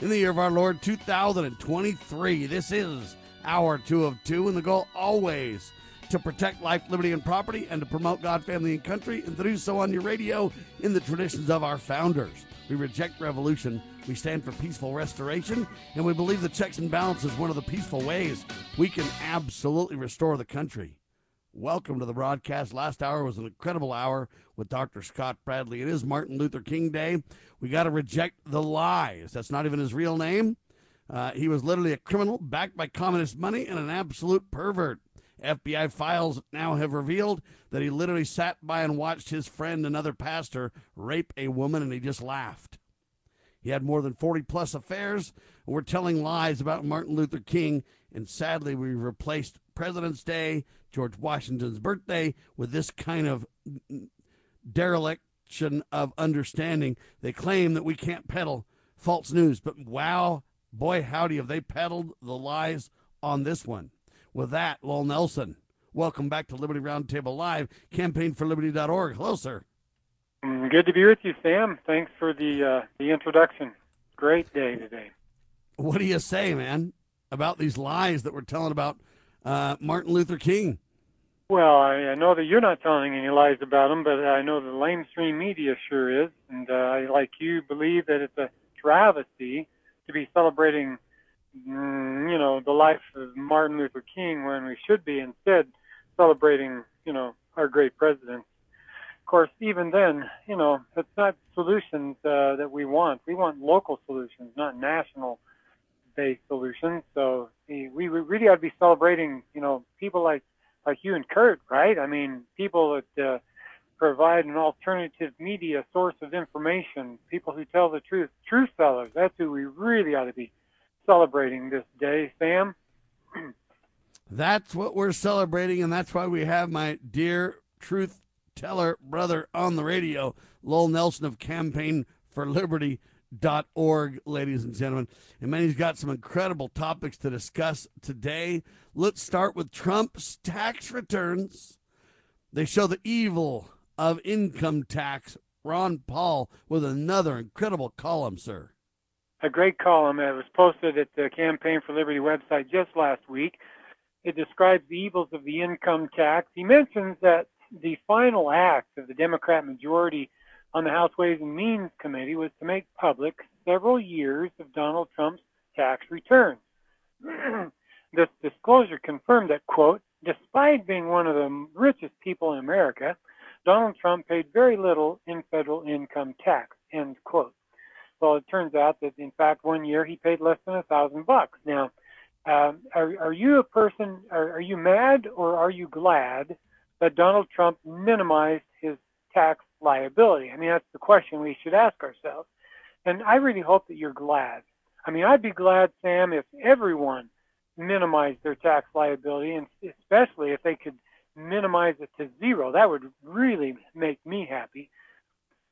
in the year of our Lord 2023. This is our two of two, and the goal always to protect life, liberty, and property, and to promote God, family, and country, and to do so on your radio in the traditions of our founders. We reject revolution. We stand for peaceful restoration, and we believe the checks and balances is one of the peaceful ways we can absolutely restore the country. Welcome to the broadcast. Last hour was an incredible hour with Dr. Scott Bradley. It is Martin Luther King Day. We got to reject the lies. That's not even his real name. Uh, he was literally a criminal backed by communist money and an absolute pervert. FBI files now have revealed that he literally sat by and watched his friend, another pastor, rape a woman, and he just laughed. He had more than 40 plus affairs, and we're telling lies about Martin Luther King, and sadly, we replaced President's Day, George Washington's birthday, with this kind of dereliction of understanding. They claim that we can't peddle false news, but wow, boy, howdy, have they peddled the lies on this one. With that, Lowell Nelson, welcome back to Liberty Roundtable Live, campaignforliberty.org. Hello, sir. Mm, good to be with you, Sam. Thanks for the uh, the introduction. Great day today. What do you say, man, about these lies that we're telling about uh, Martin Luther King? Well, I, I know that you're not telling any lies about him, but I know the mainstream media sure is, and uh, I, like you, believe that it's a travesty to be celebrating, mm, you know, the life of Martin Luther King when we should be instead celebrating, you know, our great president. Of course, even then, you know, it's not solutions uh, that we want. We want local solutions, not national-based solutions. So we, we really ought to be celebrating, you know, people like like you and Kurt, right? I mean, people that uh, provide an alternative media source of information, people who tell the truth, truth tellers. That's who we really ought to be celebrating this day, Sam. that's what we're celebrating, and that's why we have my dear truth teller brother on the radio, Lowell Nelson of Campaign for Liberty org, ladies and gentlemen. And man, he's got some incredible topics to discuss today. Let's start with Trump's tax returns. They show the evil of income tax. Ron Paul with another incredible column, sir. A great column. It was posted at the Campaign for Liberty website just last week. It describes the evils of the income tax. He mentions that the final act of the Democrat majority on the House Ways and Means Committee was to make public several years of Donald Trump's tax returns. this disclosure confirmed that, quote, despite being one of the richest people in America, Donald Trump paid very little in federal income tax, end quote. Well, it turns out that in fact one year he paid less than a thousand bucks. Now, um, are, are you a person, are, are you mad or are you glad that Donald Trump minimized his tax liability? I mean, that's the question we should ask ourselves. And I really hope that you're glad. I mean, I'd be glad, Sam, if everyone minimized their tax liability, and especially if they could minimize it to zero. That would really make me happy.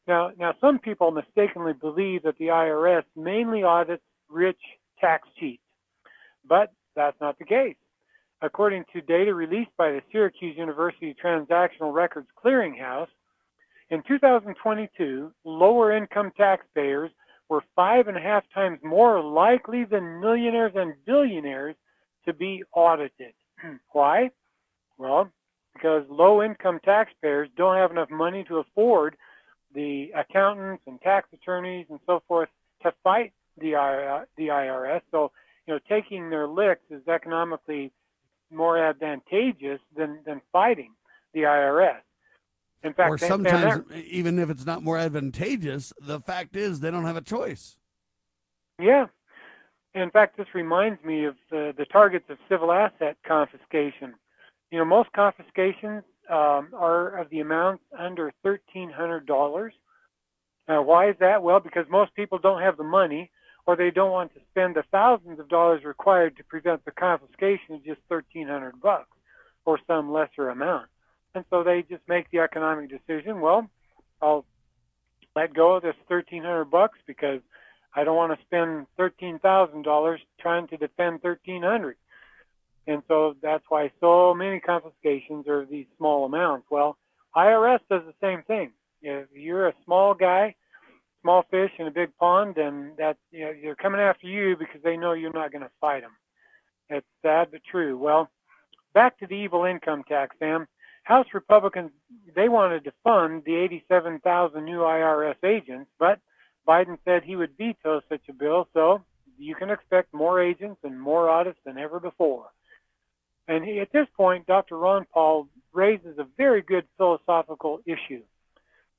Now, now some people mistakenly believe that the IRS mainly audits rich tax cheats, but that's not the case. According to data released by the Syracuse University Transactional Records Clearinghouse, in 2022, lower income taxpayers were five and a half times more likely than millionaires and billionaires to be audited. Why? Well, because low income taxpayers don't have enough money to afford the accountants and tax attorneys and so forth to fight the, uh, the IRS. So, you know, taking their licks is economically more advantageous than, than fighting the IRS. In fact, or sometimes even if it's not more advantageous, the fact is they don't have a choice. Yeah. In fact, this reminds me of the, the targets of civil asset confiscation. You know, most confiscations um, are of the amounts under $1,300. Now, why is that? Well, because most people don't have the money or they don't want to spend the thousands of dollars required to prevent the confiscation of just 1300 bucks or some lesser amount. And so they just make the economic decision, well, I'll let go of this 1300 bucks because I don't want to spend $13,000 trying to defend 1300. And so that's why so many confiscations are these small amounts. Well, IRS does the same thing. If you're a small guy, small fish in a big pond, and that you know they're coming after you because they know you're not going to fight them. It's sad but true. Well, back to the evil income tax, Sam. House Republicans they wanted to fund the 87,000 new IRS agents, but Biden said he would veto such a bill, so you can expect more agents and more audits than ever before. And at this point, Dr. Ron Paul raises a very good philosophical issue.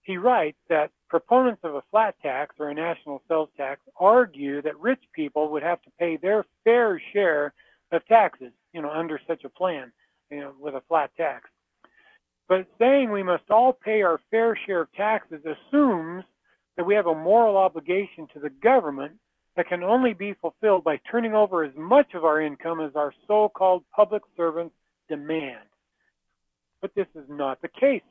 He writes that proponents of a flat tax or a national sales tax argue that rich people would have to pay their fair share of taxes, you know, under such a plan, you know, with a flat tax. But saying we must all pay our fair share of taxes assumes that we have a moral obligation to the government that can only be fulfilled by turning over as much of our income as our so-called public servants demand. But this is not the case.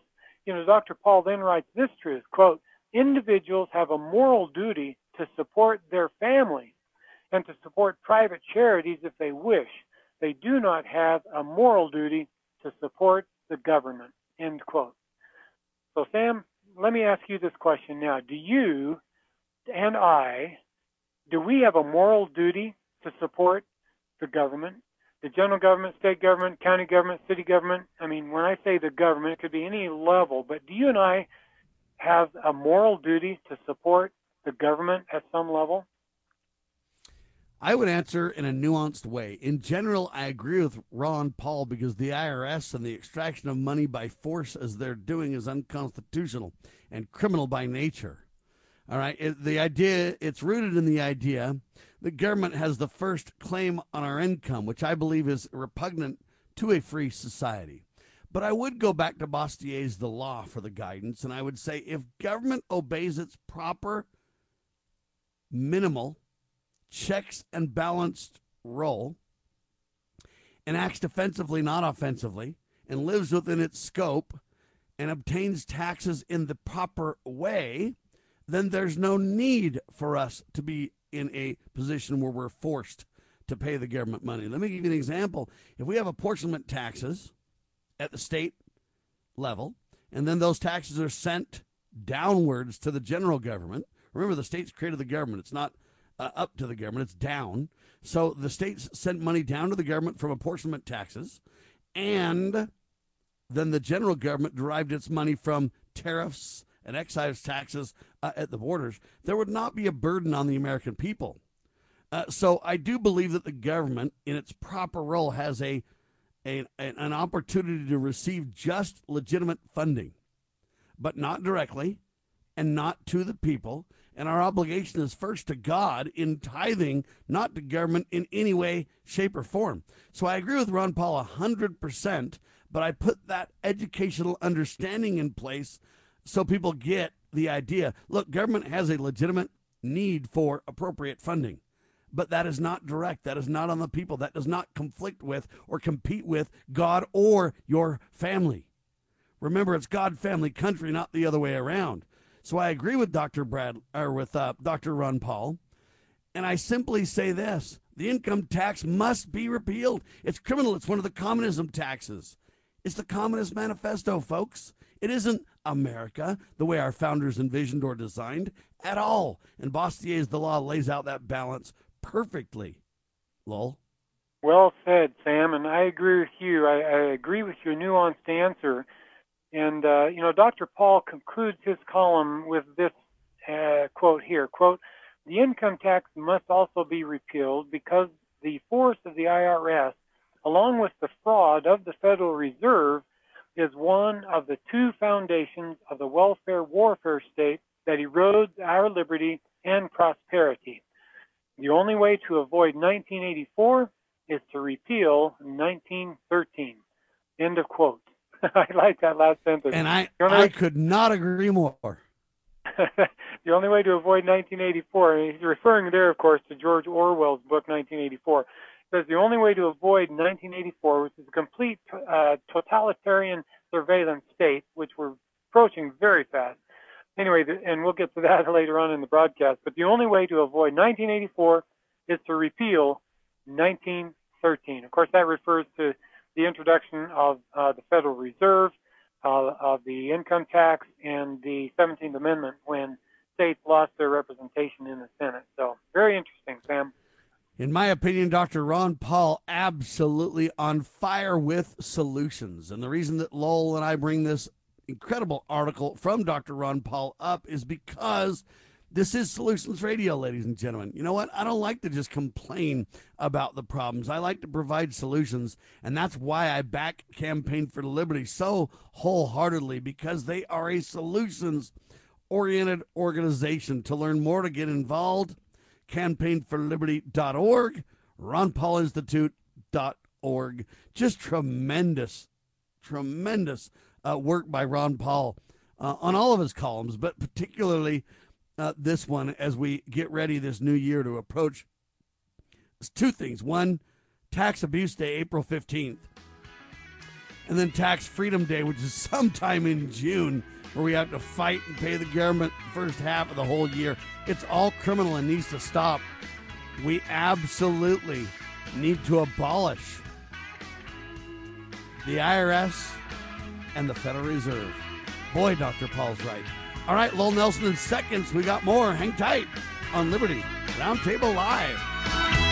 You know, Dr. Paul then writes this truth, quote, individuals have a moral duty to support their families and to support private charities if they wish. They do not have a moral duty to support the government, end quote. So Sam, let me ask you this question now. Do you and I do we have a moral duty to support the government, the general government, state government, county government, city government? I mean, when I say the government, it could be any level, but do you and I have a moral duty to support the government at some level? I would answer in a nuanced way. In general, I agree with Ron Paul because the IRS and the extraction of money by force, as they're doing, is unconstitutional and criminal by nature. All right. It, the idea, it's rooted in the idea that government has the first claim on our income, which I believe is repugnant to a free society. But I would go back to Bastiat's The Law for the guidance, and I would say if government obeys its proper, minimal, checks and balanced role, and acts defensively, not offensively, and lives within its scope, and obtains taxes in the proper way, then there's no need for us to be in a position where we're forced to pay the government money. Let me give you an example. If we have apportionment taxes at the state level, and then those taxes are sent downwards to the general government, remember the states created the government, it's not uh, up to the government, it's down. So the states sent money down to the government from apportionment taxes, and then the general government derived its money from tariffs and excise taxes uh, at the borders, there would not be a burden on the American people. Uh, so I do believe that the government, in its proper role, has a, a an opportunity to receive just legitimate funding, but not directly, and not to the people. And our obligation is first to God in tithing, not to government in any way, shape, or form. So I agree with Ron Paul 100%, but I put that educational understanding in place so people get the idea. Look, government has a legitimate need for appropriate funding, but that is not direct. That is not on the people. That does not conflict with or compete with God or your family. Remember, it's God, family, country, not the other way around. So I agree with Dr. Brad or with uh, Dr. Ron Paul, and I simply say this: the income tax must be repealed. It's criminal. It's one of the communism taxes. It's the Communist Manifesto, folks. It isn't America the way our founders envisioned or designed at all. And Bastiat's The Law lays out that balance perfectly. Lowell? Well said, Sam, and I agree with you. I, I agree with your nuanced answer. And, uh, you know, Dr. Paul concludes his column with this uh, quote here, quote, the income tax must also be repealed because the force of the IRS, along with the fraud of the Federal Reserve, is one of the two foundations of the welfare warfare state that erodes our liberty and prosperity. The only way to avoid 1984 is to repeal 1913. End of quote. I like that last sentence. And I, I could not agree more. the the only way to avoid 1984, and he's referring there, of course, to George Orwell's book 1984, says the only way to avoid 1984, which is a complete uh, totalitarian surveillance state, which we're approaching very fast. Anyway, and we'll get to that later on in the broadcast, but the only way to avoid 1984 is to repeal 1913. Of course, that refers to the introduction of uh, the Federal Reserve, uh, of the income tax, and the 17th Amendment when states lost their representation in the Senate. So, very interesting, Sam. In my opinion, Dr. Ron Paul absolutely on fire with solutions. And the reason that Lowell and I bring this incredible article from Dr. Ron Paul up is because this is Solutions Radio, ladies and gentlemen. You know what? I don't like to just complain about the problems. I like to provide solutions. And that's why I back Campaign for Liberty so wholeheartedly because they are a solutions oriented organization. To learn more, to get involved, campaignforliberty.org, ronpaulinstitute.org. Just tremendous, tremendous uh, work by Ron Paul uh, on all of his columns, but particularly uh, this one as we get ready this new year to approach. Two things. One, Tax Abuse Day, April 15th, and then Tax Freedom Day, which is sometime in June, where we have to fight and pay the government the first half of the whole year. It's all criminal and needs to stop. We absolutely need to abolish the IRS and the Federal Reserve. Boy, Dr. Paul's right. All right, Lowell Nelson in seconds. We got more. Hang tight on Liberty Roundtable Live.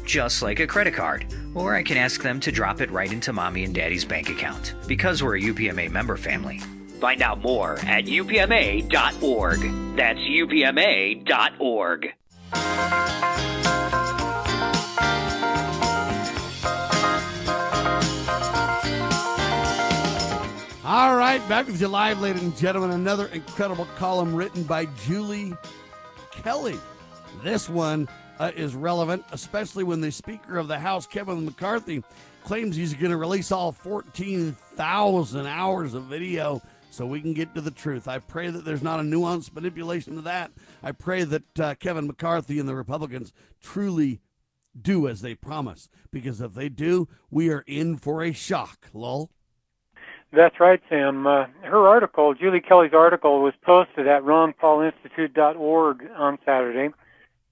just like a credit card. Or I can ask them to drop it right into mommy and daddy's bank account because we're a UPMA member family. Find out more at upma.org. That's upma.org. All right, back with you live, ladies and gentlemen. Another incredible column written by Julie Kelly. This one uh, is relevant, especially when the Speaker of the House, Kevin McCarthy, claims he's going to release all 14,000 hours of video so we can get to the truth. I pray that there's not a nuanced manipulation to that. I pray that uh, Kevin McCarthy and the Republicans truly do as they promise, because if they do, we are in for a shock. Lowell. That's right, Sam. Uh, her article, Julie Kelly's article, was posted at ronpaulinstitute.org on Saturday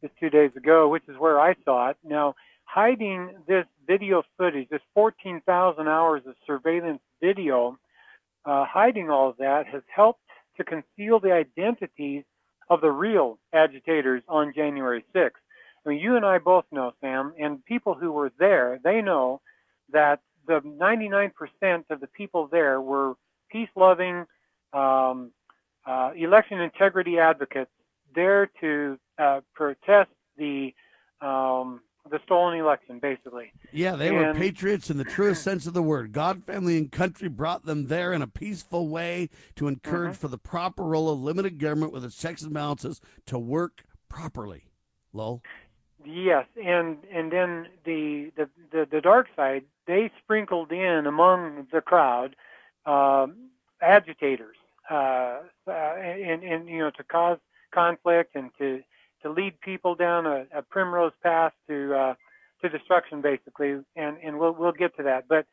just two days ago, which is where I saw it. Now, hiding this video footage, this 14,000 hours of surveillance video, uh, hiding all of that has helped to conceal the identities of the real agitators on January 6th. I mean, you and I both know, Sam, and people who were there, they know that the 99% of the people there were peace-loving um, uh, election integrity advocates there to uh, protest the um, the stolen election, basically. Yeah, they and, were patriots in the truest sense of the word. God, family, and country brought them there in a peaceful way to encourage mm-hmm. for the proper role of limited government with its checks and balances to work properly. Lowell. Yes, and and then the the the, the dark side they sprinkled in among the crowd uh, agitators, uh, uh, and and you know to cause conflict and to to lead people down a, a primrose path to uh, to destruction, basically. And and we'll we'll get to that. But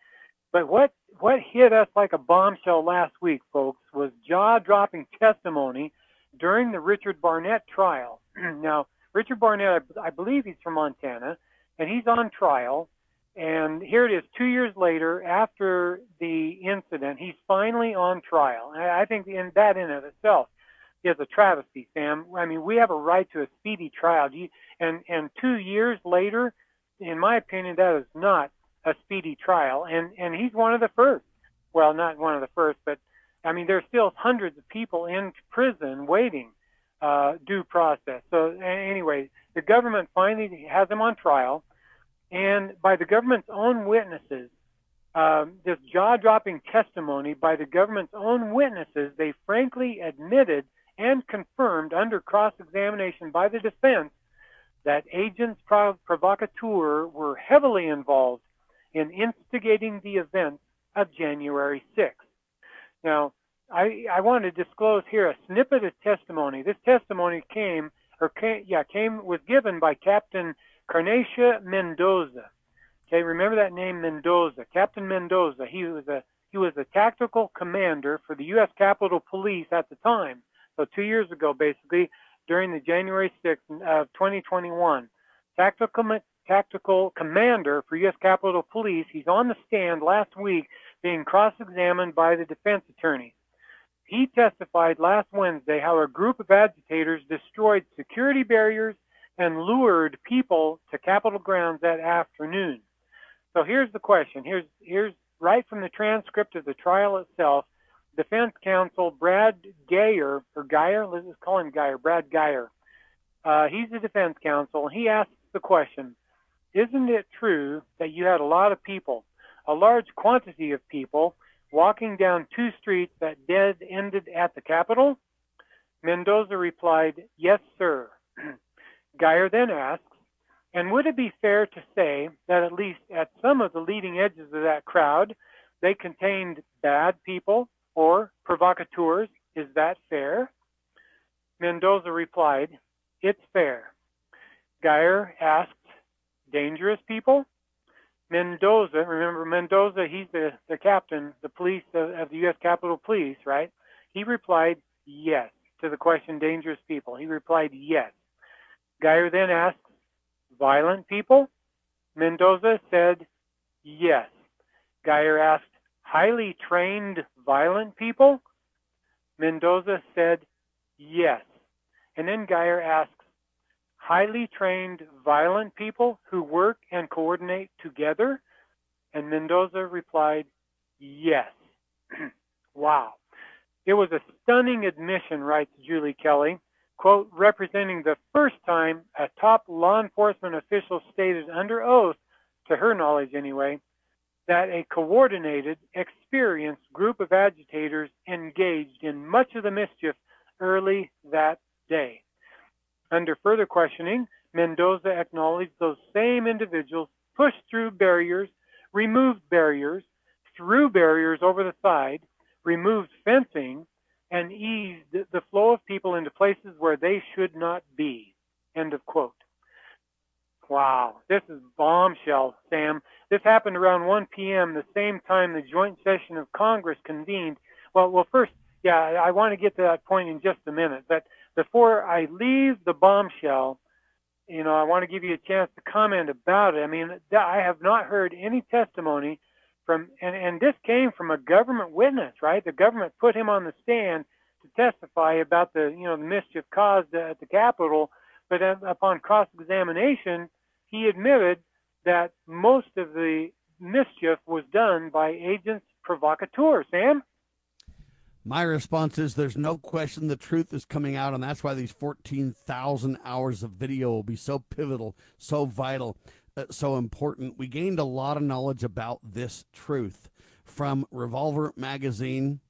but what what hit us like a bombshell last week, folks, was jaw-dropping testimony during the Richard Barnett trial. now Richard Barnett, I, I believe he's from Montana, and he's on trial. And here it is, two years later, after the incident, he's finally on trial. I think in that in of itself is a travesty, Sam. I mean, we have a right to a speedy trial. And and two years later, in my opinion, that is not a speedy trial. And and he's one of the first. Well, not one of the first, but I mean, there's still hundreds of people in prison waiting uh, due process. So anyway, the government finally has him on trial, and by the government's own witnesses, um, this jaw-dropping testimony by the government's own witnesses, they frankly admitted and confirmed under cross-examination by the defense that agents provocateur were heavily involved in instigating the events of January 6th. Now, I, I want to disclose here a snippet of testimony. This testimony came, or came, yeah, came was given by Captain Carneysha Mendoza. Okay, remember that name, Mendoza. Captain Mendoza. He was a he was a tactical commander for the U.S. Capitol Police at the time. So two years ago, basically, during the January 6th of 2021, tactical tactical commander for U.S. Capitol Police. He's on the stand last week, being cross-examined by the defense attorneys. He testified last Wednesday how a group of agitators destroyed security barriers and lured people to Capitol grounds that afternoon. So here's the question. Here's here's right from the transcript of the trial itself. Defense counsel Brad Geyer or Geyer, let's just call him Geyer. Brad Geyer. Uh, he's the defense counsel. He asks the question: Isn't it true that you had a lot of people, a large quantity of people, walking down two streets that dead ended at the Capitol? Mendoza replied, Yes, sir. Geyer then asks, and would it be fair to say that at least at some of the leading edges of that crowd, they contained bad people or provocateurs? Is that fair? Mendoza replied, It's fair. Geyer asked, Dangerous people? Mendoza, remember Mendoza, he's the, the captain, the police of, of the U.S. Capitol Police, right? He replied yes to the question, dangerous people. He replied yes. Geyer then asked, violent people? Mendoza said yes. Geyer asked, highly trained violent people? Mendoza said yes. And then Geyer asks, highly trained, violent people who work and coordinate together? And Mendoza replied, yes. wow. It was a stunning admission, writes Julie Kelly, quote, representing the first time a top law enforcement official stated under oath, to her knowledge anyway, that a coordinated, experienced group of agitators engaged in much of the mischief early that day. Under further questioning, Mendoza acknowledged those same individuals pushed through barriers, removed barriers, threw barriers over the side, removed fencing, and eased the flow of people into places where they should not be. End of quote. Wow, this is bombshell, Sam. This happened around 1 p.m., the same time the joint session of Congress convened. Well, well, first, yeah, I want to get to that point in just a minute, but before I leave the bombshell, you know, I want to give you a chance to comment about it. I mean, I have not heard any testimony from, and, and this came from a government witness, right? The government put him on the stand to testify about the, you know, the mischief caused at the Capitol. But upon cross-examination, he admitted that most of the mischief was done by agents provocateurs. Sam? My response is there's no question the truth is coming out, and that's why these 14,000 hours of video will be so pivotal, so vital, uh, so important. We gained a lot of knowledge about this truth from Revolver Magazine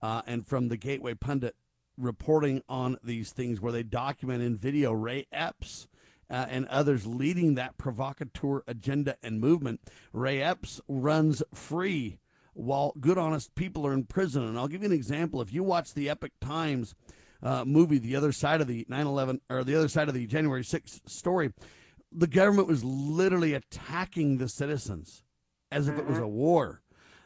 uh, and from the Gateway Pundit reporting on these things where they document in video Ray Epps. Uh, and others leading that provocateur agenda and movement. Ray Epps runs free while good, honest people are in prison. And I'll give you an example. If you watch the Epoch Times uh, movie, the other side of the 9 11, or the other side of the January 6th story, the government was literally attacking the citizens as if it was a war.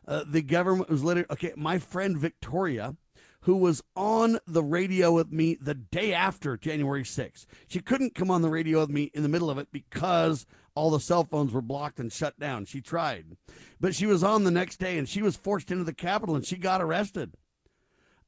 Uh, the government was literally, okay, my friend Victoria, who was on the radio with me the day after January 6th. She couldn't come on the radio with me in the middle of it because all the cell phones were blocked and shut down. She tried. But she was on the next day and she was forced into the Capitol and she got arrested.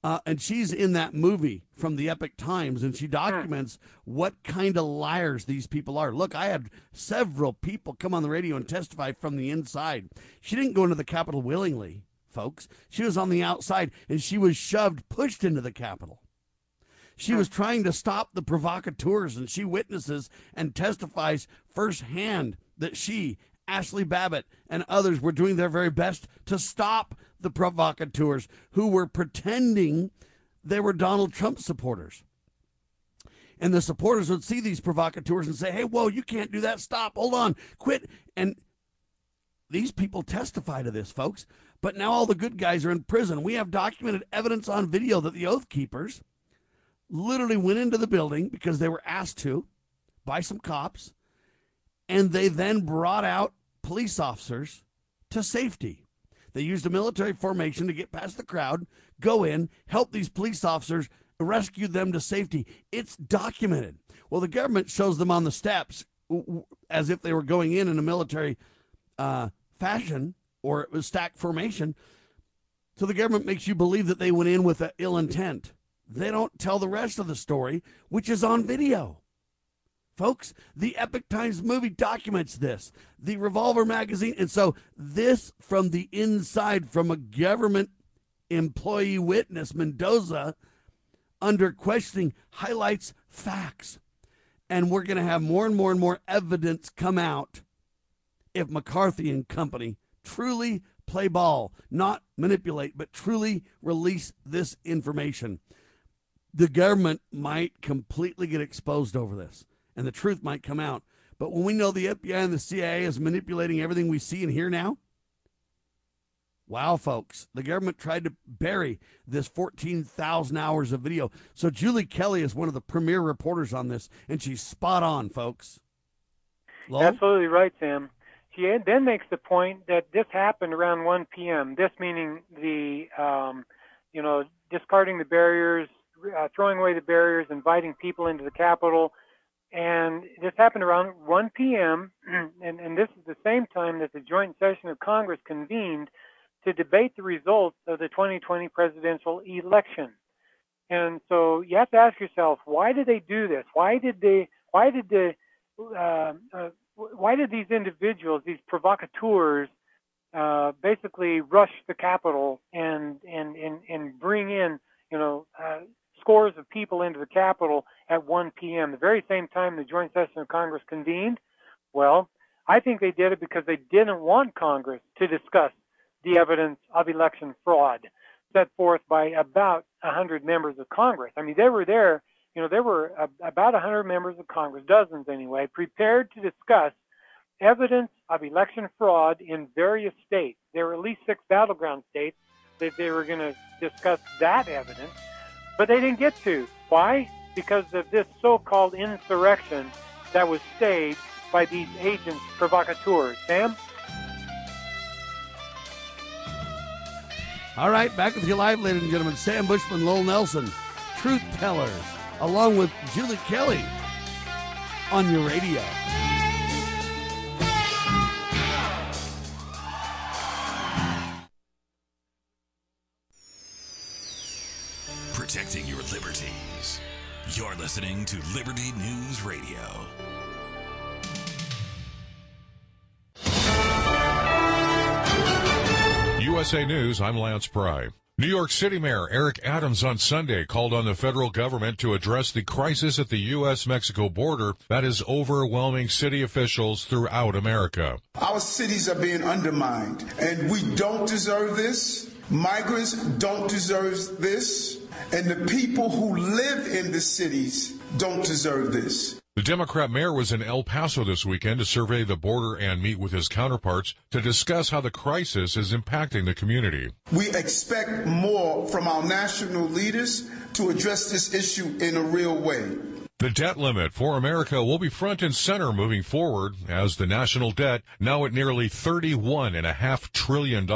Uh, and she's in that movie from the Epoch Times, and she documents what kind of liars these people are. Look, I had several people come on the radio and testify from the inside. She didn't go into the Capitol willingly, folks. She was on the outside, and she was shoved, pushed into the Capitol. She was trying to stop the provocateurs, and she witnesses and testifies firsthand that she, Ashley Babbitt, and others were doing their very best to stop the provocateurs who were pretending they were Donald Trump supporters. And the supporters would see these provocateurs and say, hey, whoa, you can't do that. Stop. Hold on. Quit. And these people testify to this, folks. But now all the good guys are in prison. We have documented evidence on video that the Oath Keepers literally went into the building because they were asked to by some cops, and they then brought out police officers to safety. They used a military formation to get past the crowd, go in, help these police officers, rescue them to safety. It's documented. Well, the government shows them on the steps as if they were going in in a military uh, fashion or it was stacked formation. So the government makes you believe that they went in with an ill intent. They don't tell the rest of the story, which is on video. Folks, the Epoch Times movie documents this, the Revolver magazine. And so, this from the inside, from a government employee witness, Mendoza, under questioning, highlights facts. And we're going to have more and more and more evidence come out if McCarthy and company truly play ball, not manipulate, but truly release this information the government might completely get exposed over this and the truth might come out. But when we know the FBI and the CIA is manipulating everything we see and hear now, wow, folks, the government tried to bury this 14,000 hours of video. So Julie Kelly is one of the premier reporters on this, and she's spot on, folks. Lowell? Absolutely right, Sam. She then makes the point that this happened around 1 p.m. This meaning the, um, you know, discarding the barriers, uh, throwing away the barriers, inviting people into the Capitol. And this happened around 1 p.m., and, and this is the same time that the joint session of Congress convened to debate the results of the 2020 presidential election. And so you have to ask yourself, why did they do this? Why did they? Why did the? Uh, uh, why did these individuals, these provocateurs, uh, basically rush the Capitol and and and and bring in, you know, uh, scores of people into the Capitol at 1 p.m., the very same time the joint session of Congress convened? Well, I think they did it because they didn't want Congress to discuss the evidence of election fraud set forth by about 100 members of Congress. I mean, they were there, you know, there were about 100 members of Congress, dozens anyway, prepared to discuss evidence of election fraud in various states. There were at least six battleground states that they were going to discuss that evidence. But they didn't get to. Why? Because of this so-called insurrection that was staged by these agents provocateurs. Sam? All right, back with you live, ladies and gentlemen. Sam Bushman, Lowell Nelson, Truth Tellers, along with Julie Kelly on your radio. protecting your liberties. You're listening to Liberty News Radio. USA News, I'm Lance Pry. New York City Mayor Eric Adams on Sunday called on the federal government to address the crisis at the U.S. Mexico border that is overwhelming city officials throughout America. Our cities are being undermined, and we don't deserve this. Migrants don't deserve this, and the people who live in the cities don't deserve this. The Democrat mayor was in El Paso this weekend to survey the border and meet with his counterparts to discuss how the crisis is impacting the community. We expect more from our national leaders to address this issue in a real way. The debt limit for America will be front and center moving forward as the national debt, now at nearly $31.5 trillion,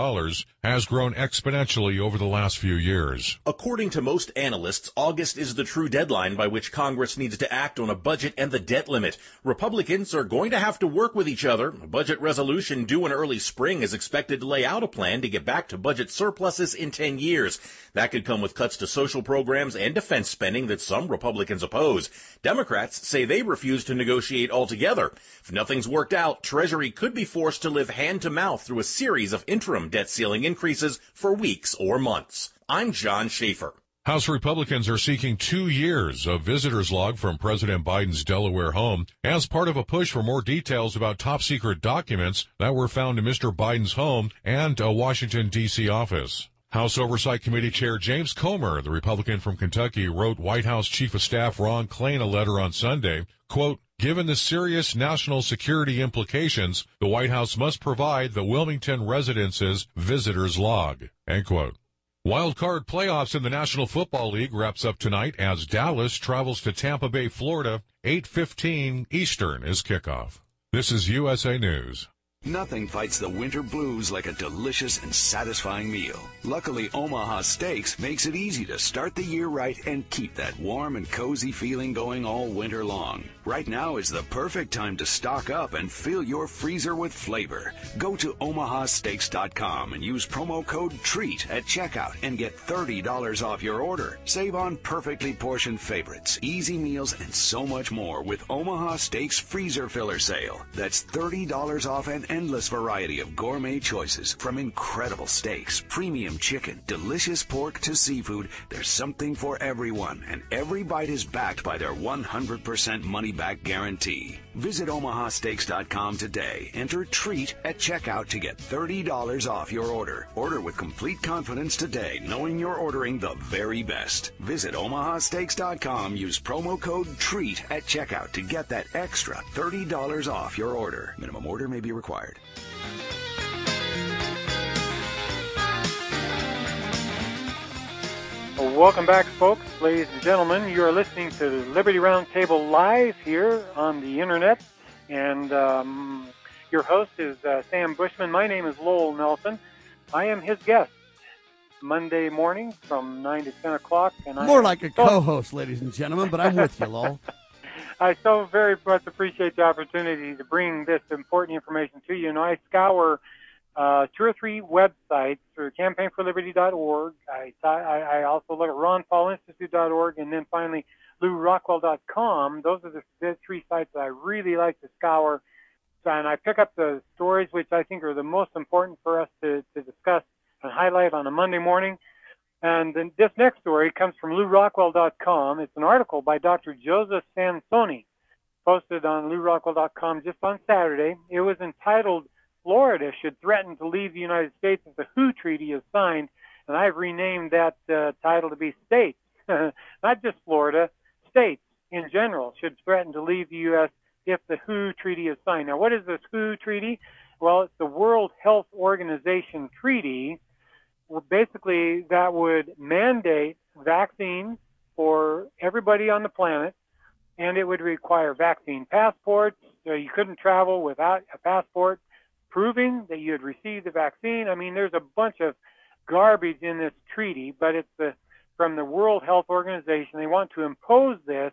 has grown exponentially over the last few years. According to most analysts, August is the true deadline by which Congress needs to act on a budget and the debt limit. Republicans are going to have to work with each other. A budget resolution due in early spring is expected to lay out a plan to get back to budget surpluses in 10 years. That could come with cuts to social programs and defense spending that some Republicans oppose. Democrats say they refuse to negotiate altogether. If nothing's worked out, Treasury could be forced to live hand to mouth through a series of interim debt ceiling increases for weeks or months. I'm John Schaefer. House Republicans are seeking two years of visitors log from President Biden's Delaware home as part of a push for more details about top secret documents that were found in Mr. Biden's home and a Washington, D.C. office. House Oversight Committee Chair James Comer, the Republican from Kentucky, wrote White House Chief of Staff Ron Klain a letter on Sunday, quote, Given the serious national security implications, the White House must provide the Wilmington residence's visitors log, end quote. Wild card playoffs in the National Football League wraps up tonight as Dallas travels to Tampa Bay, Florida. 8:15 Eastern is kickoff. This is USA News. Nothing fights the winter blues like a delicious and satisfying meal. Luckily, Omaha Steaks makes it easy to start the year right and keep that warm and cozy feeling going all winter long. Right now is the perfect time to stock up and fill your freezer with flavor. Go to omahasteaks.com and use promo code TREAT at checkout and get $30 off your order. Save on perfectly portioned favorites, easy meals, and so much more with Omaha Steaks Freezer Filler Sale. That's $30 off an endless variety of gourmet choices from incredible steaks, premium chicken, delicious pork to seafood. There's something for everyone, and every bite is backed by their 100% money back guarantee. Visit omahasteaks.com today. Enter TREAT at checkout to get $30 off your order. Order with complete confidence today, knowing you're ordering the very best. Visit omahasteaks.com. Use promo code TREAT at checkout to get that extra $30 off your order. Minimum order may be required. Well, welcome back, folks, ladies and gentlemen. You are listening to Liberty Roundtable live here on the internet, and um, your host is uh, Sam Bushman. My name is Lowell Nelson. I am his guest Monday morning from nine to ten o'clock, and More I like a co-host, ladies and gentlemen, but I'm with you, Lowell. I so very much appreciate the opportunity to bring this important information to you. And I scour uh, two or three websites through campaignforliberty.org. I, I, I also look at ronpaulinstitute.org and then finally lewrockwell.com. Those are the, the three sites that I really like to scour. And I pick up the stories which I think are the most important for us to, to discuss and highlight on a Monday morning. And then this next story comes from lewrockwell.com. It's an article by Dr. Joseph Sansoni, posted on lewrockwell.com just on Saturday. It was entitled Florida should threaten to leave the United States if the WHO treaty is signed, and I've renamed that uh, title to be states, not just Florida, states in general should threaten to leave the U.S. if the WHO treaty is signed. Now, what is this WHO treaty? Well, it's the World Health Organization treaty. Basically, that would mandate vaccines for everybody on the planet, and it would require vaccine passports. So you couldn't travel without a passport proving that you had received the vaccine. I mean, there's a bunch of garbage in this treaty, but it's the from the World Health Organization. They want to impose this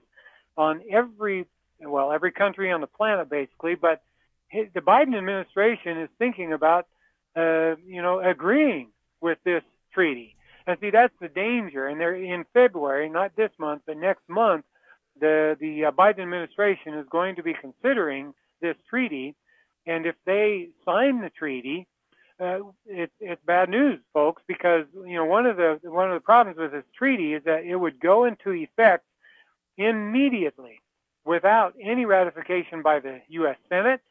on every well, every country on the planet basically, but the Biden administration is thinking about uh, you know agreeing with this treaty. And see, that's the danger. And they're in February, not this month, but next month, the the uh, Biden administration is going to be considering this treaty and if they sign the treaty, uh, it, it's bad news, folks, because you know one of the one of the problems with this treaty is that it would go into effect immediately without any ratification by the U.S. Senate.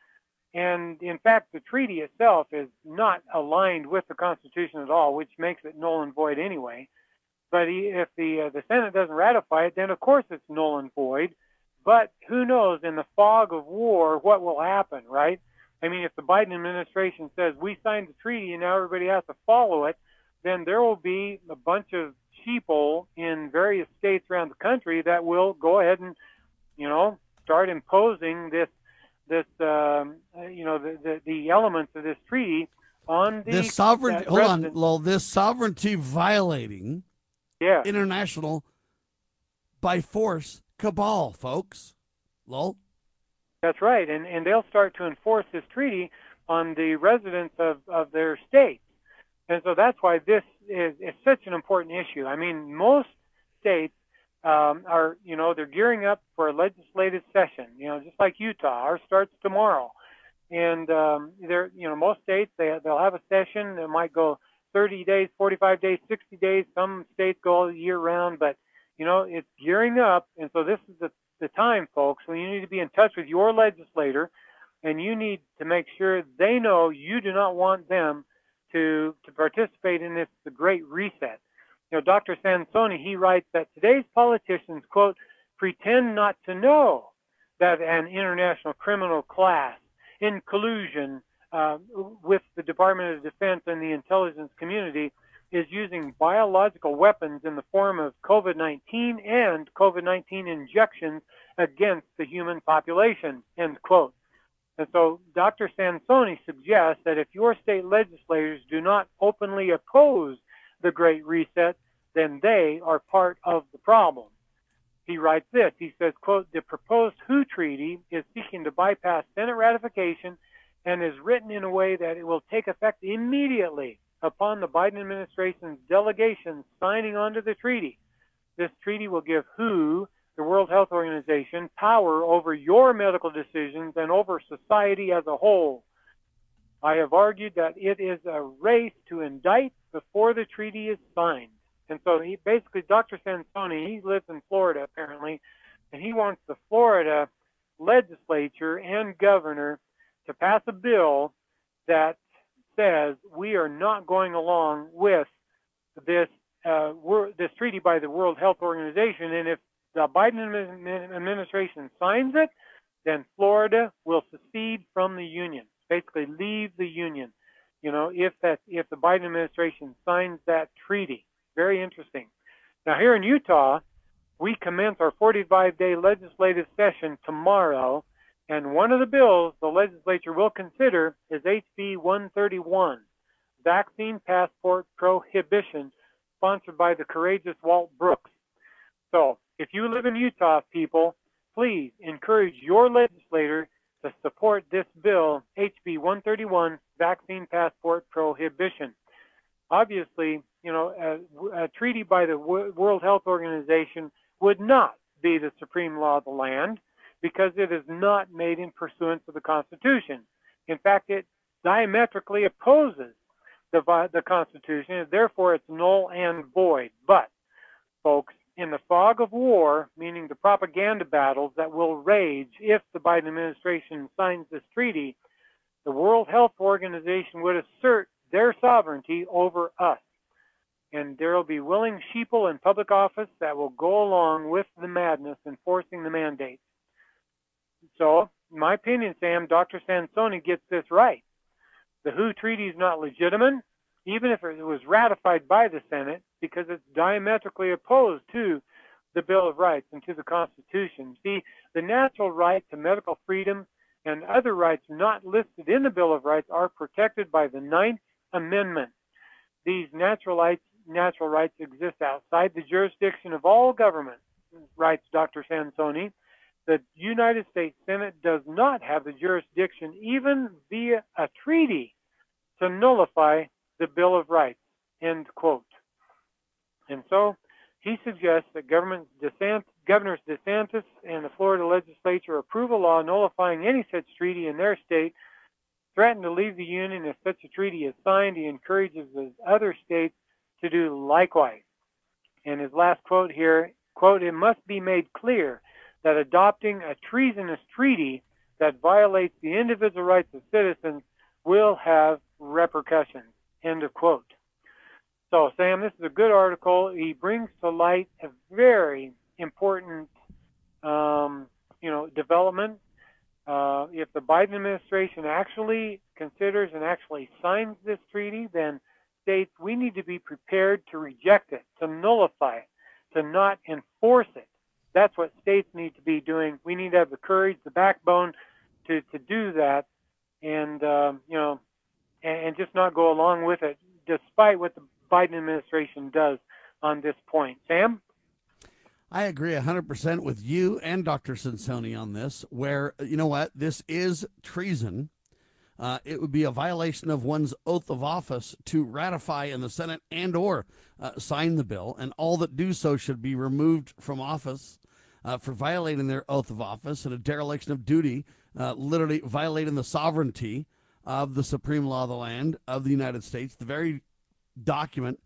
And in fact, the treaty itself is not aligned with the Constitution at all, which makes it null and void anyway. But if the uh, the Senate doesn't ratify it, then of course it's null and void. But who knows in the fog of war what will happen, right? I mean, if the Biden administration says we signed the treaty and now everybody has to follow it, then there will be a bunch of sheeple in various states around the country that will go ahead and, you know, start imposing this, this, um, you know, the, the, the elements of this treaty on the this sovereign. hold on, Lowell. This sovereignty violating, yeah, international by force cabal, folks. Lowell. That's right, and and they'll start to enforce this treaty on the residents of of their states, and so that's why this is, is such an important issue. I mean, most states um, are, you know, they're gearing up for a legislative session. You know, just like Utah, ours starts tomorrow, and um, they're, you know, most states they they'll have a session that might go 30 days, 45 days, 60 days. Some states go all year round, but you know, it's gearing up, and so this is the the time, folks, when you need to be in touch with your legislator and you need to make sure they know you do not want them to, to participate in this the great reset. You know, Dr. Sansoni, he writes that today's politicians, quote, pretend not to know that an international criminal class in collusion uh, with the Department of Defense and the intelligence community is using biological weapons in the form of COVID 19 and COVID 19 injections against the human population. End quote. And so Dr. Sansoni suggests that if your state legislators do not openly oppose the Great Reset, then they are part of the problem. He writes this. He says, quote, the proposed WHO treaty is seeking to bypass Senate ratification and is written in a way that it will take effect immediately upon the Biden administration's delegation signing onto the treaty. This treaty will give WHO, the World Health Organization, power over your medical decisions and over society as a whole. I have argued that it is a race to indict before the treaty is signed. And so he basically, Dr. Sansoni, he lives in Florida apparently, and he wants the Florida legislature and governor to pass a bill that says we are not going along with this uh, this treaty by the World Health Organization, and if the Biden administration signs it, then Florida will secede from the union, basically leave the union. You know, if that if the Biden administration signs that treaty, very interesting. Now here in Utah, we commence our 45-day legislative session tomorrow and one of the bills the legislature will consider is HB 131, Vaccine Passport Prohibition, sponsored by the courageous Walt Brooks. So, if you live in Utah, people, please encourage your legislator to support this bill, HB 131, Vaccine Passport Prohibition. Obviously, you know, a, a treaty by the World Health Organization would not be the supreme law of the land because it is not made in pursuance of the Constitution. In fact, it diametrically opposes the, the Constitution, and therefore it's null and void. But, folks, in the fog of war, meaning the propaganda battles that will rage if the Biden administration signs this treaty, the World Health Organization would assert their sovereignty over us. And there will be willing sheeple in public office that will go along with the madness enforcing the mandates. So, in my opinion, Sam, Dr. Sansoni gets this right. The WHO treaty is not legitimate, even if it was ratified by the Senate, because it's diametrically opposed to the Bill of Rights and to the Constitution. See, the natural right to medical freedom and other rights not listed in the Bill of Rights are protected by the Ninth Amendment. These natural rights, natural rights exist outside the jurisdiction of all government, writes Dr. Sansoni the United States Senate does not have the jurisdiction, even via a treaty, to nullify the Bill of Rights. End quote. And so he suggests that Governors DeSantis and the Florida legislature approve a law nullifying any such treaty in their state threaten to leave the Union if such a treaty is signed. He encourages the other states to do likewise. And his last quote here, quote, it must be made clear that adopting a treasonous treaty that violates the individual rights of citizens will have repercussions. End of quote. So, Sam, this is a good article. He brings to light a very important, um, you know, development. Uh, if the Biden administration actually considers and actually signs this treaty, then states we need to be prepared to reject it, to nullify it, to not enforce it. That's what states need to be doing. We need to have the courage, the backbone to, to do that, and um, you know, and, and just not go along with it, despite what the Biden administration does on this point. Sam. I agree 100% with you and Dr. Censoni on this, where, you know what, this is treason. Uh, it would be a violation of one's oath of office to ratify in the Senate and or uh, sign the bill, and all that do so should be removed from office uh, for violating their oath of office and a dereliction of duty, uh, literally violating the sovereignty of the supreme law of the land of the United States, the very document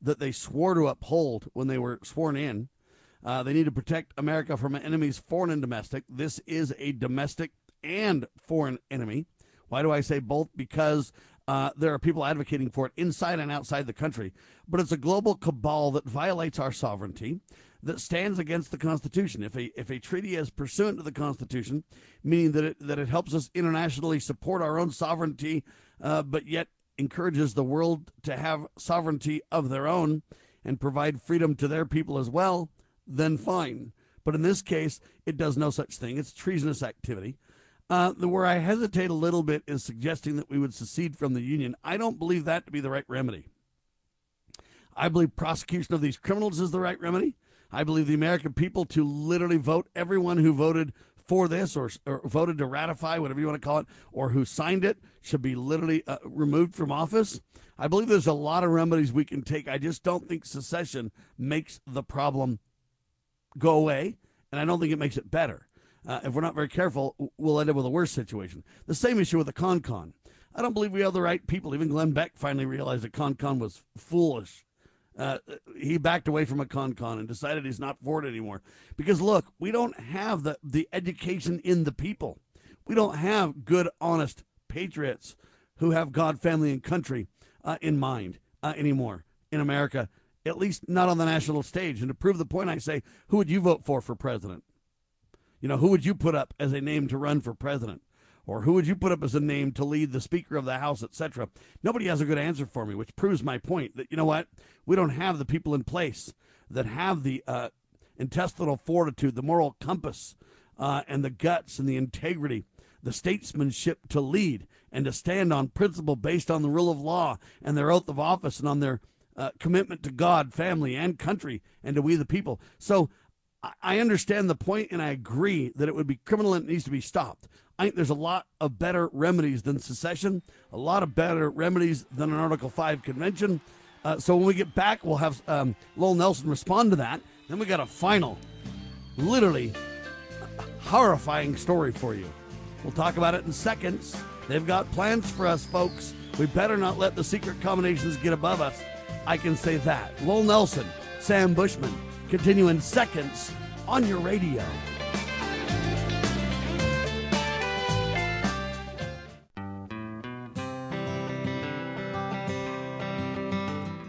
that they swore to uphold when they were sworn in. Uh, they need to protect America from enemies, foreign and domestic. This is a domestic and foreign enemy. Why do I say both? Because uh, there are people advocating for it inside and outside the country. But it's a global cabal that violates our sovereignty, that stands against the Constitution. If a if a treaty is pursuant to the Constitution, meaning that it that it helps us internationally support our own sovereignty, uh, but yet encourages the world to have sovereignty of their own and provide freedom to their people as well, then fine. But in this case, it does no such thing. It's treasonous activity. Uh, the, where I hesitate a little bit is suggesting that we would secede from the union. I don't believe that to be the right remedy. I believe prosecution of these criminals is the right remedy. I believe the American people to literally vote everyone who voted for this or, or voted to ratify, whatever you want to call it, or who signed it should be literally uh, removed from office. I believe there's a lot of remedies we can take. I just don't think secession makes the problem go away, and I don't think it makes it better. Uh, if we're not very careful, we'll end up with a worse situation. The same issue with the con con. I don't believe we have the right people. Even Glenn Beck finally realized that con con was foolish uh, he backed away from a con-con and decided he's not for it anymore. Because look, we don't have the, the education in the people. We don't have good, honest patriots who have God, family, and country uh, in mind uh, anymore in America, at least not on the national stage. And to prove the point, I say, who would you vote for for president? You know, who would you put up as a name to run for president? Or who would you put up as a name to lead the Speaker of the House, etc. Nobody has a good answer for me, which proves my point that, you know what? We don't have the people in place that have the uh, intestinal fortitude, the moral compass, uh, and the guts and the integrity, the statesmanship to lead and to stand on principle based on the rule of law and their oath of office and on their uh, commitment to God, family, and country, and to we the people. So I understand the point and I agree that it would be criminal and it needs to be stopped. I think there's a lot of better remedies than secession, a lot of better remedies than an Article 5 convention. Uh, so when we get back, we'll have um, Lowell Nelson respond to that. Then we got a final, literally horrifying story for you. We'll talk about it in seconds. They've got plans for us, folks. We better not let the secret combinations get above us. I can say that. Lowell Nelson, Sam Bushman, continue in seconds on your radio.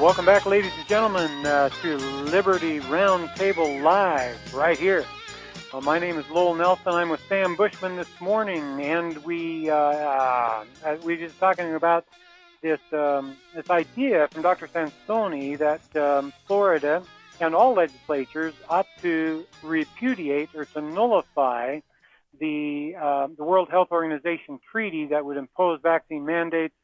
Welcome back, ladies and gentlemen, uh, to Liberty Roundtable Live, right here. Uh, my name is Lowell Nelson. I'm with Sam Bushman this morning, and we uh, uh we were just talking about this um, this idea from Dr. Sansoni that um, Florida and all legislatures ought to repudiate or to nullify the uh, the World Health Organization treaty that would impose vaccine mandates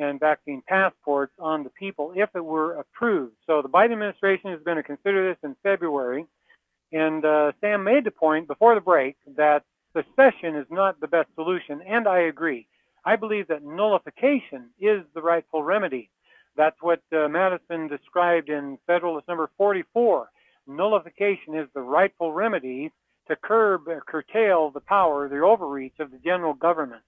and vaccine passports on the people if it were approved. So the Biden administration is going to consider this in February. And uh, Sam made the point before the break that secession is not the best solution, and I agree. I believe that nullification is the rightful remedy. That's what uh, Madison described in Federalist number 44. Nullification is the rightful remedy to curb, uh, curtail the power, the overreach of the general government.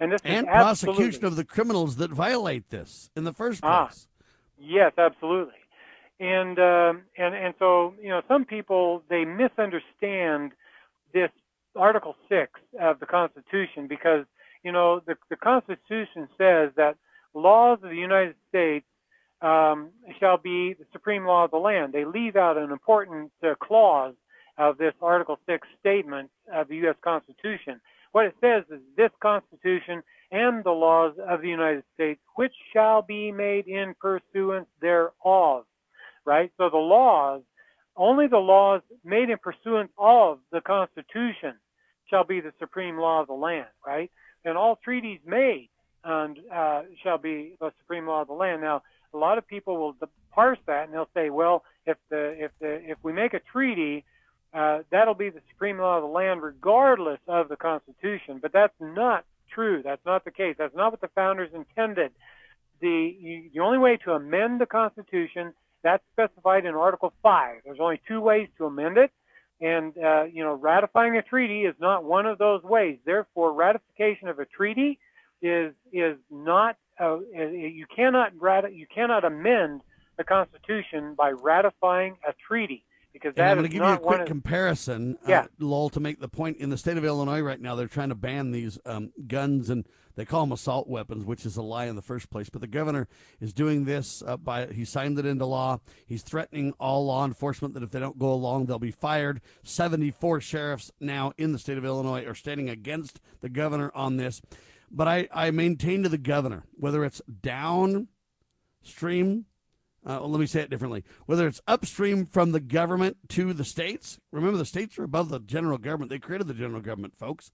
And this and prosecution of the criminals that violate this in the first ah. place. Ah, yes, absolutely. And um, and and so you know some people they misunderstand this Article Six of the Constitution because you know the the Constitution says that laws of the United States um, shall be the supreme law of the land. They leave out an important uh, clause of this Article 6 statement of the U.S. Constitution. What it says is this Constitution and the laws of the United States, which shall be made in pursuance thereof. Right? So the laws, only the laws made in pursuance of the Constitution shall be the supreme law of the land. Right? And all treaties made and uh, shall be the supreme law of the land. Now, a lot of people will parse that and they'll say, well, if the if the if we make a treaty that'll be the supreme law of the land regardless of the Constitution. But that's not true. That's not the case. That's not what the founders intended. The, the only way to amend the Constitution, that's specified in Article 5. There's only two ways to amend it. And, uh, you know, ratifying a treaty is not one of those ways. Therefore, ratification of a treaty is, is not, uh, you cannot, rat- you cannot amend the Constitution by ratifying a treaty because that I'm going to give you a quick of, comparison, yeah. uh, Lowell, to make the point. In the state of Illinois right now, they're trying to ban these um, guns, and they call them assault weapons, which is a lie in the first place. But the governor is doing this uh, by he signed it into law. He's threatening all law enforcement that if they don't go along, they'll be fired. 74 sheriffs now in the state of Illinois are standing against the governor on this. But I, I maintain to the governor, whether it's downstream uh, well, let me say it differently. Whether it's upstream from the government to the states, remember the states are above the general government. They created the general government, folks.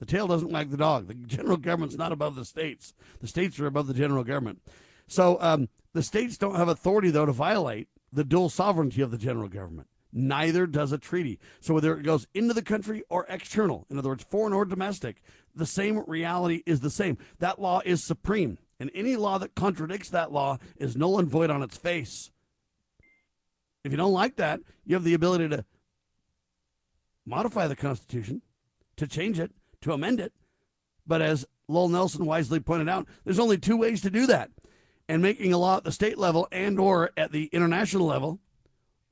The tail doesn't wag the dog. The general government's not above the states. The states are above the general government. So um, the states don't have authority, though, to violate the dual sovereignty of the general government. Neither does a treaty. So whether it goes into the country or external, in other words, foreign or domestic, the same reality is the same. That law is supreme and any law that contradicts that law is null and void on its face. If you don't like that, you have the ability to modify the Constitution, to change it, to amend it. But as Lowell Nelson wisely pointed out, there's only two ways to do that. And making a law at the state level and or at the international level,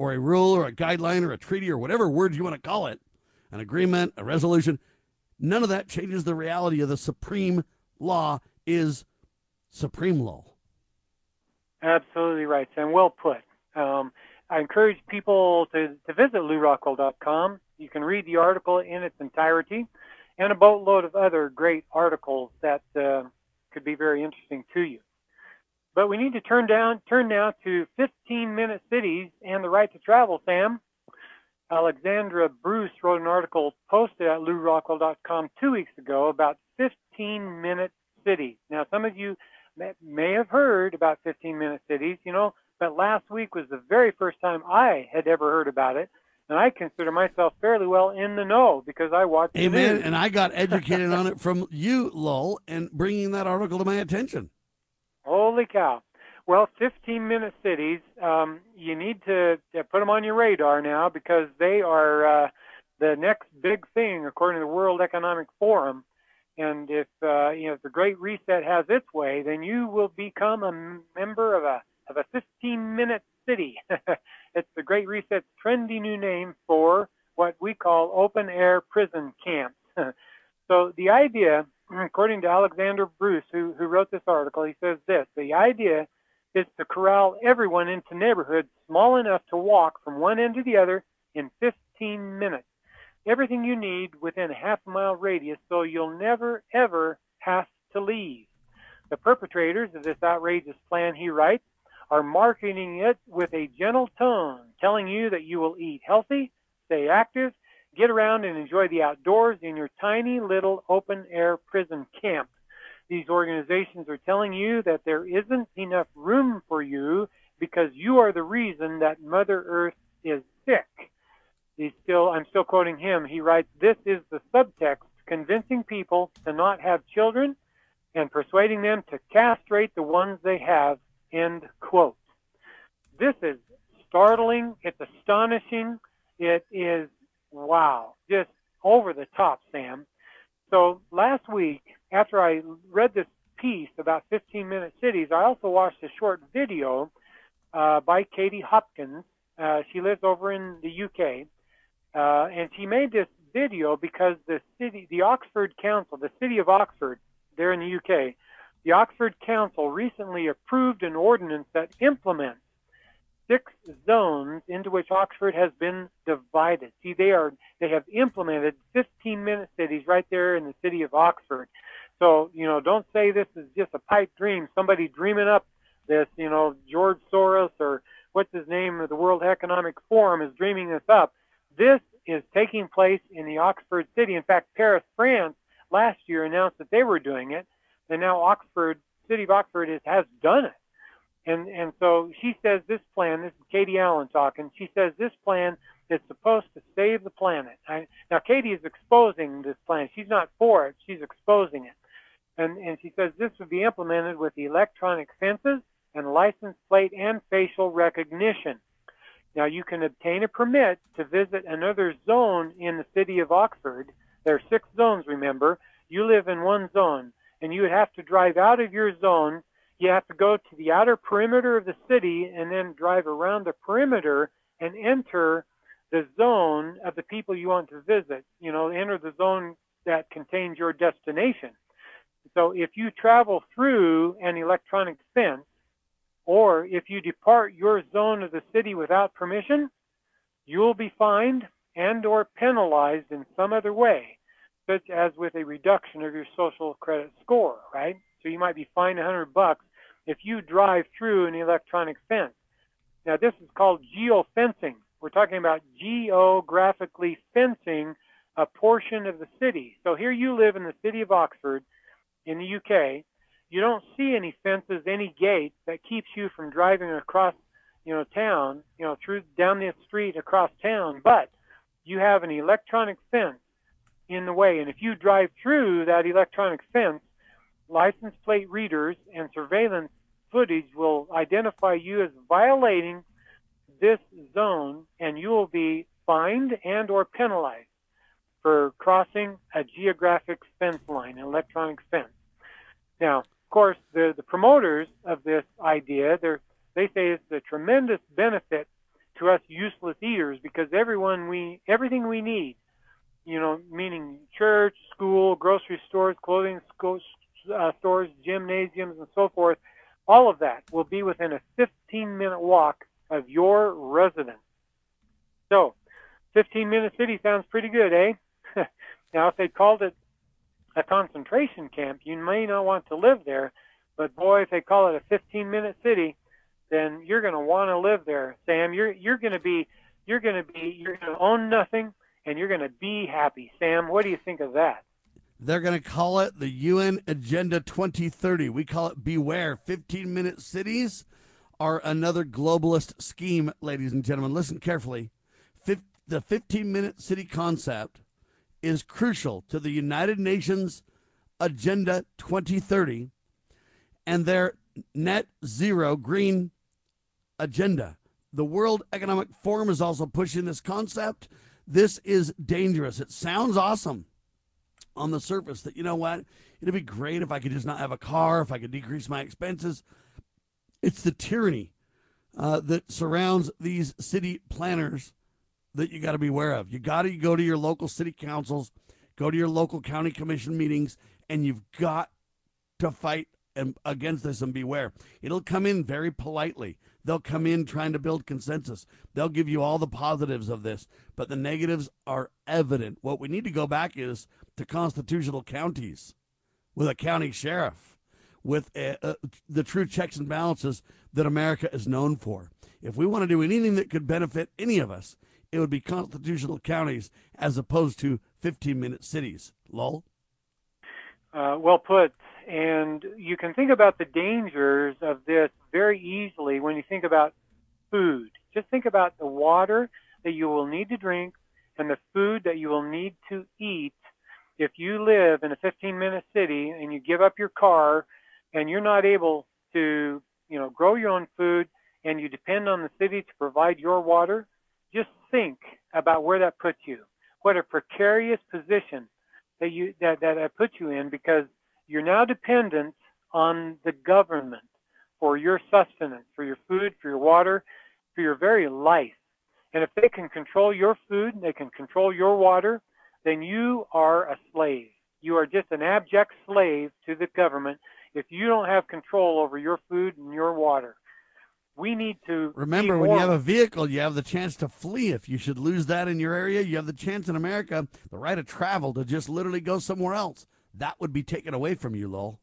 or a rule or a guideline or a treaty or whatever words you want to call it, an agreement, a resolution, none of that changes the reality of the supreme law is supreme law. Absolutely right, Sam. Well put. Um, I encourage people to, to visit lewrockwell.com. You can read the article in its entirety. and a boatload of other great articles that uh, could be very interesting to you. But we need to turn down, turn now to 15-minute cities and the right to travel. Sam, Alexandra Bruce wrote an article posted at lewrockwell.com two weeks ago about 15-minute cities. Now, some of you may have heard about 15-minute cities, you know, but last week was the very first time I had ever heard about it and I consider myself fairly well in the know because I watch. Amen. And I got educated on it from you, Lowell, and bringing that article to my attention. Holy cow! Well, 15 minute cities. Um, you need to, to, put them on your radar now because they are uh, the next big thing according to the World Economic Forum. And if uh, you know if the Great Reset has its way, then you will become a member of a of a 15 minute city. it's the Great Reset's trendy new name for what we call open air prison camps. so the idea, according to Alexander Bruce, who, who wrote this article, he says this the idea is to corral everyone into neighborhoods small enough to walk from one end to the other in 15 minutes. Everything you need within a half mile radius so you'll never ever have to leave. The perpetrators of this outrageous plan, he writes, are marketing it with a gentle tone, telling you that you will eat healthy, stay active, get around and enjoy the outdoors in your tiny little open air prison camp. These organizations are telling you that there isn't enough room for you because you are the reason that Mother Earth is sick. He's still, I'm still quoting him. He writes, This is the subtext convincing people to not have children and persuading them to castrate the ones they have End quote. This is startling. It's astonishing. It is, wow, just over the top, Sam. So last week, after I read this piece about 15 minute cities, I also watched a short video uh, by Katie Hopkins. Uh, she lives over in the UK. Uh, and she made this video because the city, the Oxford Council, the city of Oxford, there in the UK, the Oxford Council recently approved an ordinance that implements six zones into which Oxford has been divided. See, they are they have implemented 15-minute cities right there in the city of Oxford. So, you know, don't say this is just a pipe dream. Somebody dreaming up this, you know, George Soros or what's his name, the World Economic Forum is dreaming this up. This is taking place in the Oxford city. In fact, Paris, France, last year announced that they were doing it and now Oxford, City of Oxford is, has done it. And and so she says this plan. This is Katie Allen talking. She says this plan is supposed to save the planet. I, now Katie is exposing this plan. She's not for it. She's exposing it. And and she says this would be implemented with electronic fences and license plate and facial recognition. Now you can obtain a permit to visit another zone in the city of Oxford. There are six zones, remember. You live in one zone and you would have to drive out of your zone. You have to go to the outer perimeter of the city and then drive around the perimeter and enter the zone of the people you want to visit. You know, enter the zone that contains your destination. So if you travel through an electronic fence, or if you depart your zone of the city without permission, you will be fined and or penalized in some other way such as with a reduction of your social credit score, right? So you might be fined 100 bucks if you drive through an electronic fence. Now this is called geofencing. We're talking about geographically fencing a portion of the city. So here you live in the city of Oxford in the UK. You don't see any fences, any gates that keeps you from driving across, you know, town, you know, through down the street across town, but you have an electronic fence in the way. And if you drive through that electronic fence, license plate readers and surveillance footage will identify you as violating this zone and you will be fined and or penalized for crossing a geographic fence line, an electronic fence. Now, course, the, the promoters of this idea, they they say it's a tremendous benefit to us useless eaters because everyone we, everything we need you know, meaning church, school, grocery stores, clothing uh, stores, gymnasiums, and so forth, all of that will be within a 15 minute walk of your residence. So, 15 minute city sounds pretty good, eh? Now, if they called it concentration camp, you may not want to live there. But boy, if they call it a 15 minute city, then you're going to want to live there, Sam. You're you're going to be you're going to be you're going to own nothing and you're going to be happy. Sam, what do you think of that? They're going to call it the UN Agenda 2030. We call it Beware. 15 minute cities are another globalist scheme, ladies and gentlemen. Listen carefully. the 15 minute city concept is crucial to the United Nations Agenda 2030 and their net zero green agenda. The World Economic Forum is also pushing this concept. This is dangerous. It sounds awesome on the surface that, you know what, it'd be great if I could just not have a car, if I could decrease my expenses. It's the tyranny uh, that surrounds these city planners that you got to be aware of. You got to go to your local city councils, go to your local county commission meetings, and you've got to fight against this and beware. It'll come in very politely. They'll come in trying to build consensus. They'll give you all the positives of this, but the negatives are evident. What we need to go back is to constitutional counties with a county sheriff, with a, a, the true checks and balances that America is known for. If we want to do anything that could benefit any of us, it would be constitutional counties as opposed to 15 minute cities. Lowell? Uh, well put. And you can think about the dangers of this very easily when you think about food. Just think about the water that you will need to drink and the food that you will need to eat if you live in a 15 minute city and you give up your car and you're not able to, you know, grow your own food and you depend on the city to provide your water, just think about where that puts you. What a precarious position that you that that I put you in because you're now dependent on the government for your sustenance, for your food, for your water, for your very life. And if they can control your food, they can control your water, then you are a slave. You are just an abject slave to the government if you don't have control over your food and your water. We need to remember when you have a vehicle, you have the chance to flee. If you should lose that in your area, you have the chance in America, the right of travel to just literally go somewhere else. That would be taken away from you, Lowell.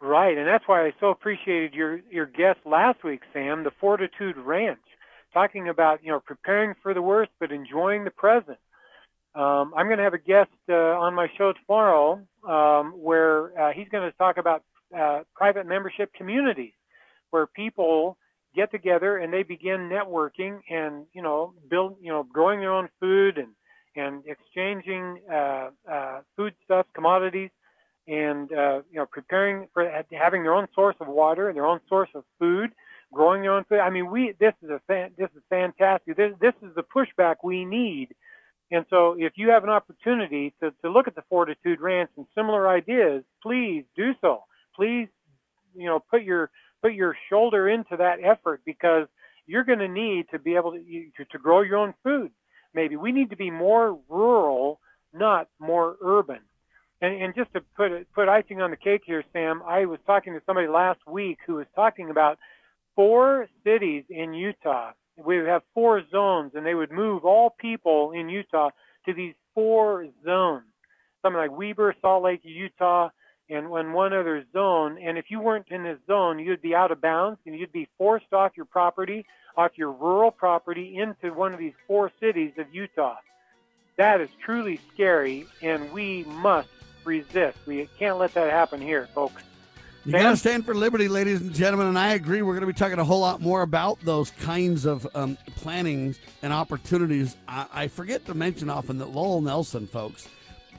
Right, and that's why I so appreciated your your guest last week, Sam, the Fortitude Ranch, talking about you know preparing for the worst but enjoying the present. Um, I'm going to have a guest uh, on my show tomorrow um, where uh, he's going to talk about uh, private membership communities, where people get together and they begin networking and you know build you know growing their own food and and exchanging uh, uh, food stuff commodities and uh, you know preparing for having their own source of water and their own source of food growing their own food. I mean we this is a fan, this is fantastic. This this is the pushback we need. And so if you have an opportunity to, to look at the fortitude ranch and similar ideas please do so. Please you know put your put your shoulder into that effort because you're going to need to be able to, to, to grow your own food. Maybe we need to be more rural, not more urban. And, and just to put put icing on the cake here, Sam, I was talking to somebody last week who was talking about four cities in Utah. We would have four zones, and they would move all people in Utah to these four zones. Something like Weber, Salt Lake, Utah, and when one other zone. And if you weren't in this zone, you'd be out of bounds and you'd be forced off your property, off your rural property into one of these four cities of Utah. That is truly scary, and we must resist. We can't let that happen here, folks. You got to stand for liberty, ladies and gentlemen, and I agree. We're going to be talking a whole lot more about those kinds of um, plannings and opportunities. I, I forget to mention often that Lowell Nelson, folks,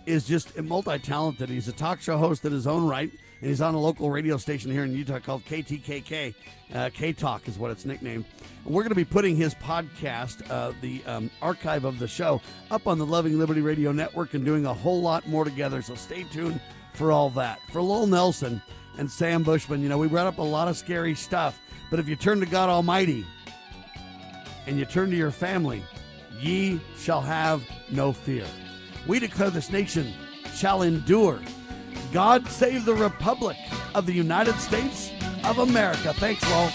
is just a multi-talented. He's a talk show host in his own right, and he's on a local radio station here in Utah called KTKK. Uh, K Talk is what it's nicknamed. And we're going to be putting his podcast, uh, the um, archive of the show, up on the Loving Liberty Radio Network and doing a whole lot more together. So stay tuned for all that. For Lowell Nelson and Sam Bushman, you know, we brought up a lot of scary stuff, but if you turn to God Almighty and you turn to your family, ye shall have no fear. We declare this nation shall endure. God save the Republic of the United States of America. Thanks, Lowell.